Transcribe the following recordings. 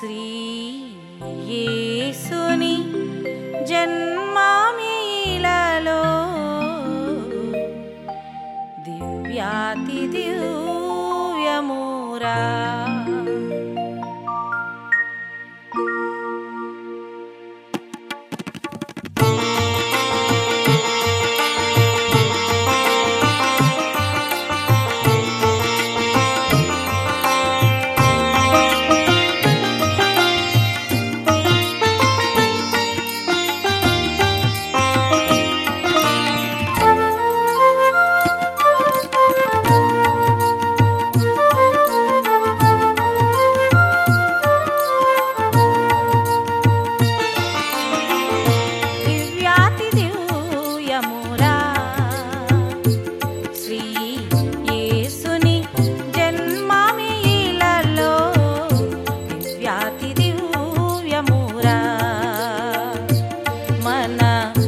Shri mana.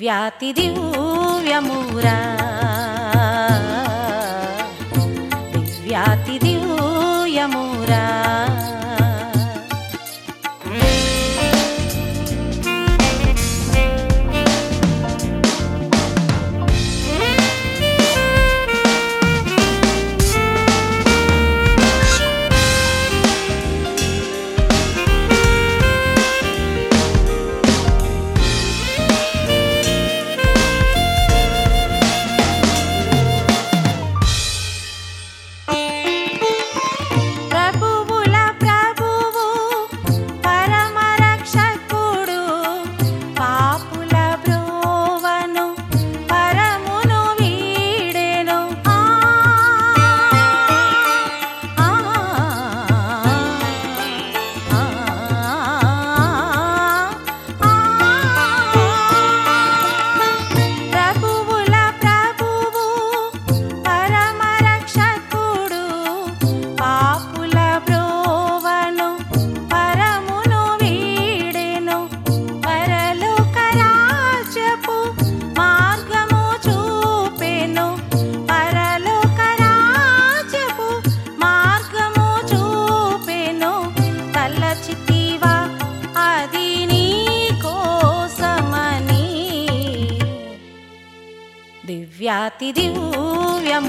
व्यातिदिव्यामूरा a ti di Giulia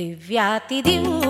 दिव्यातिदिव्यमुरा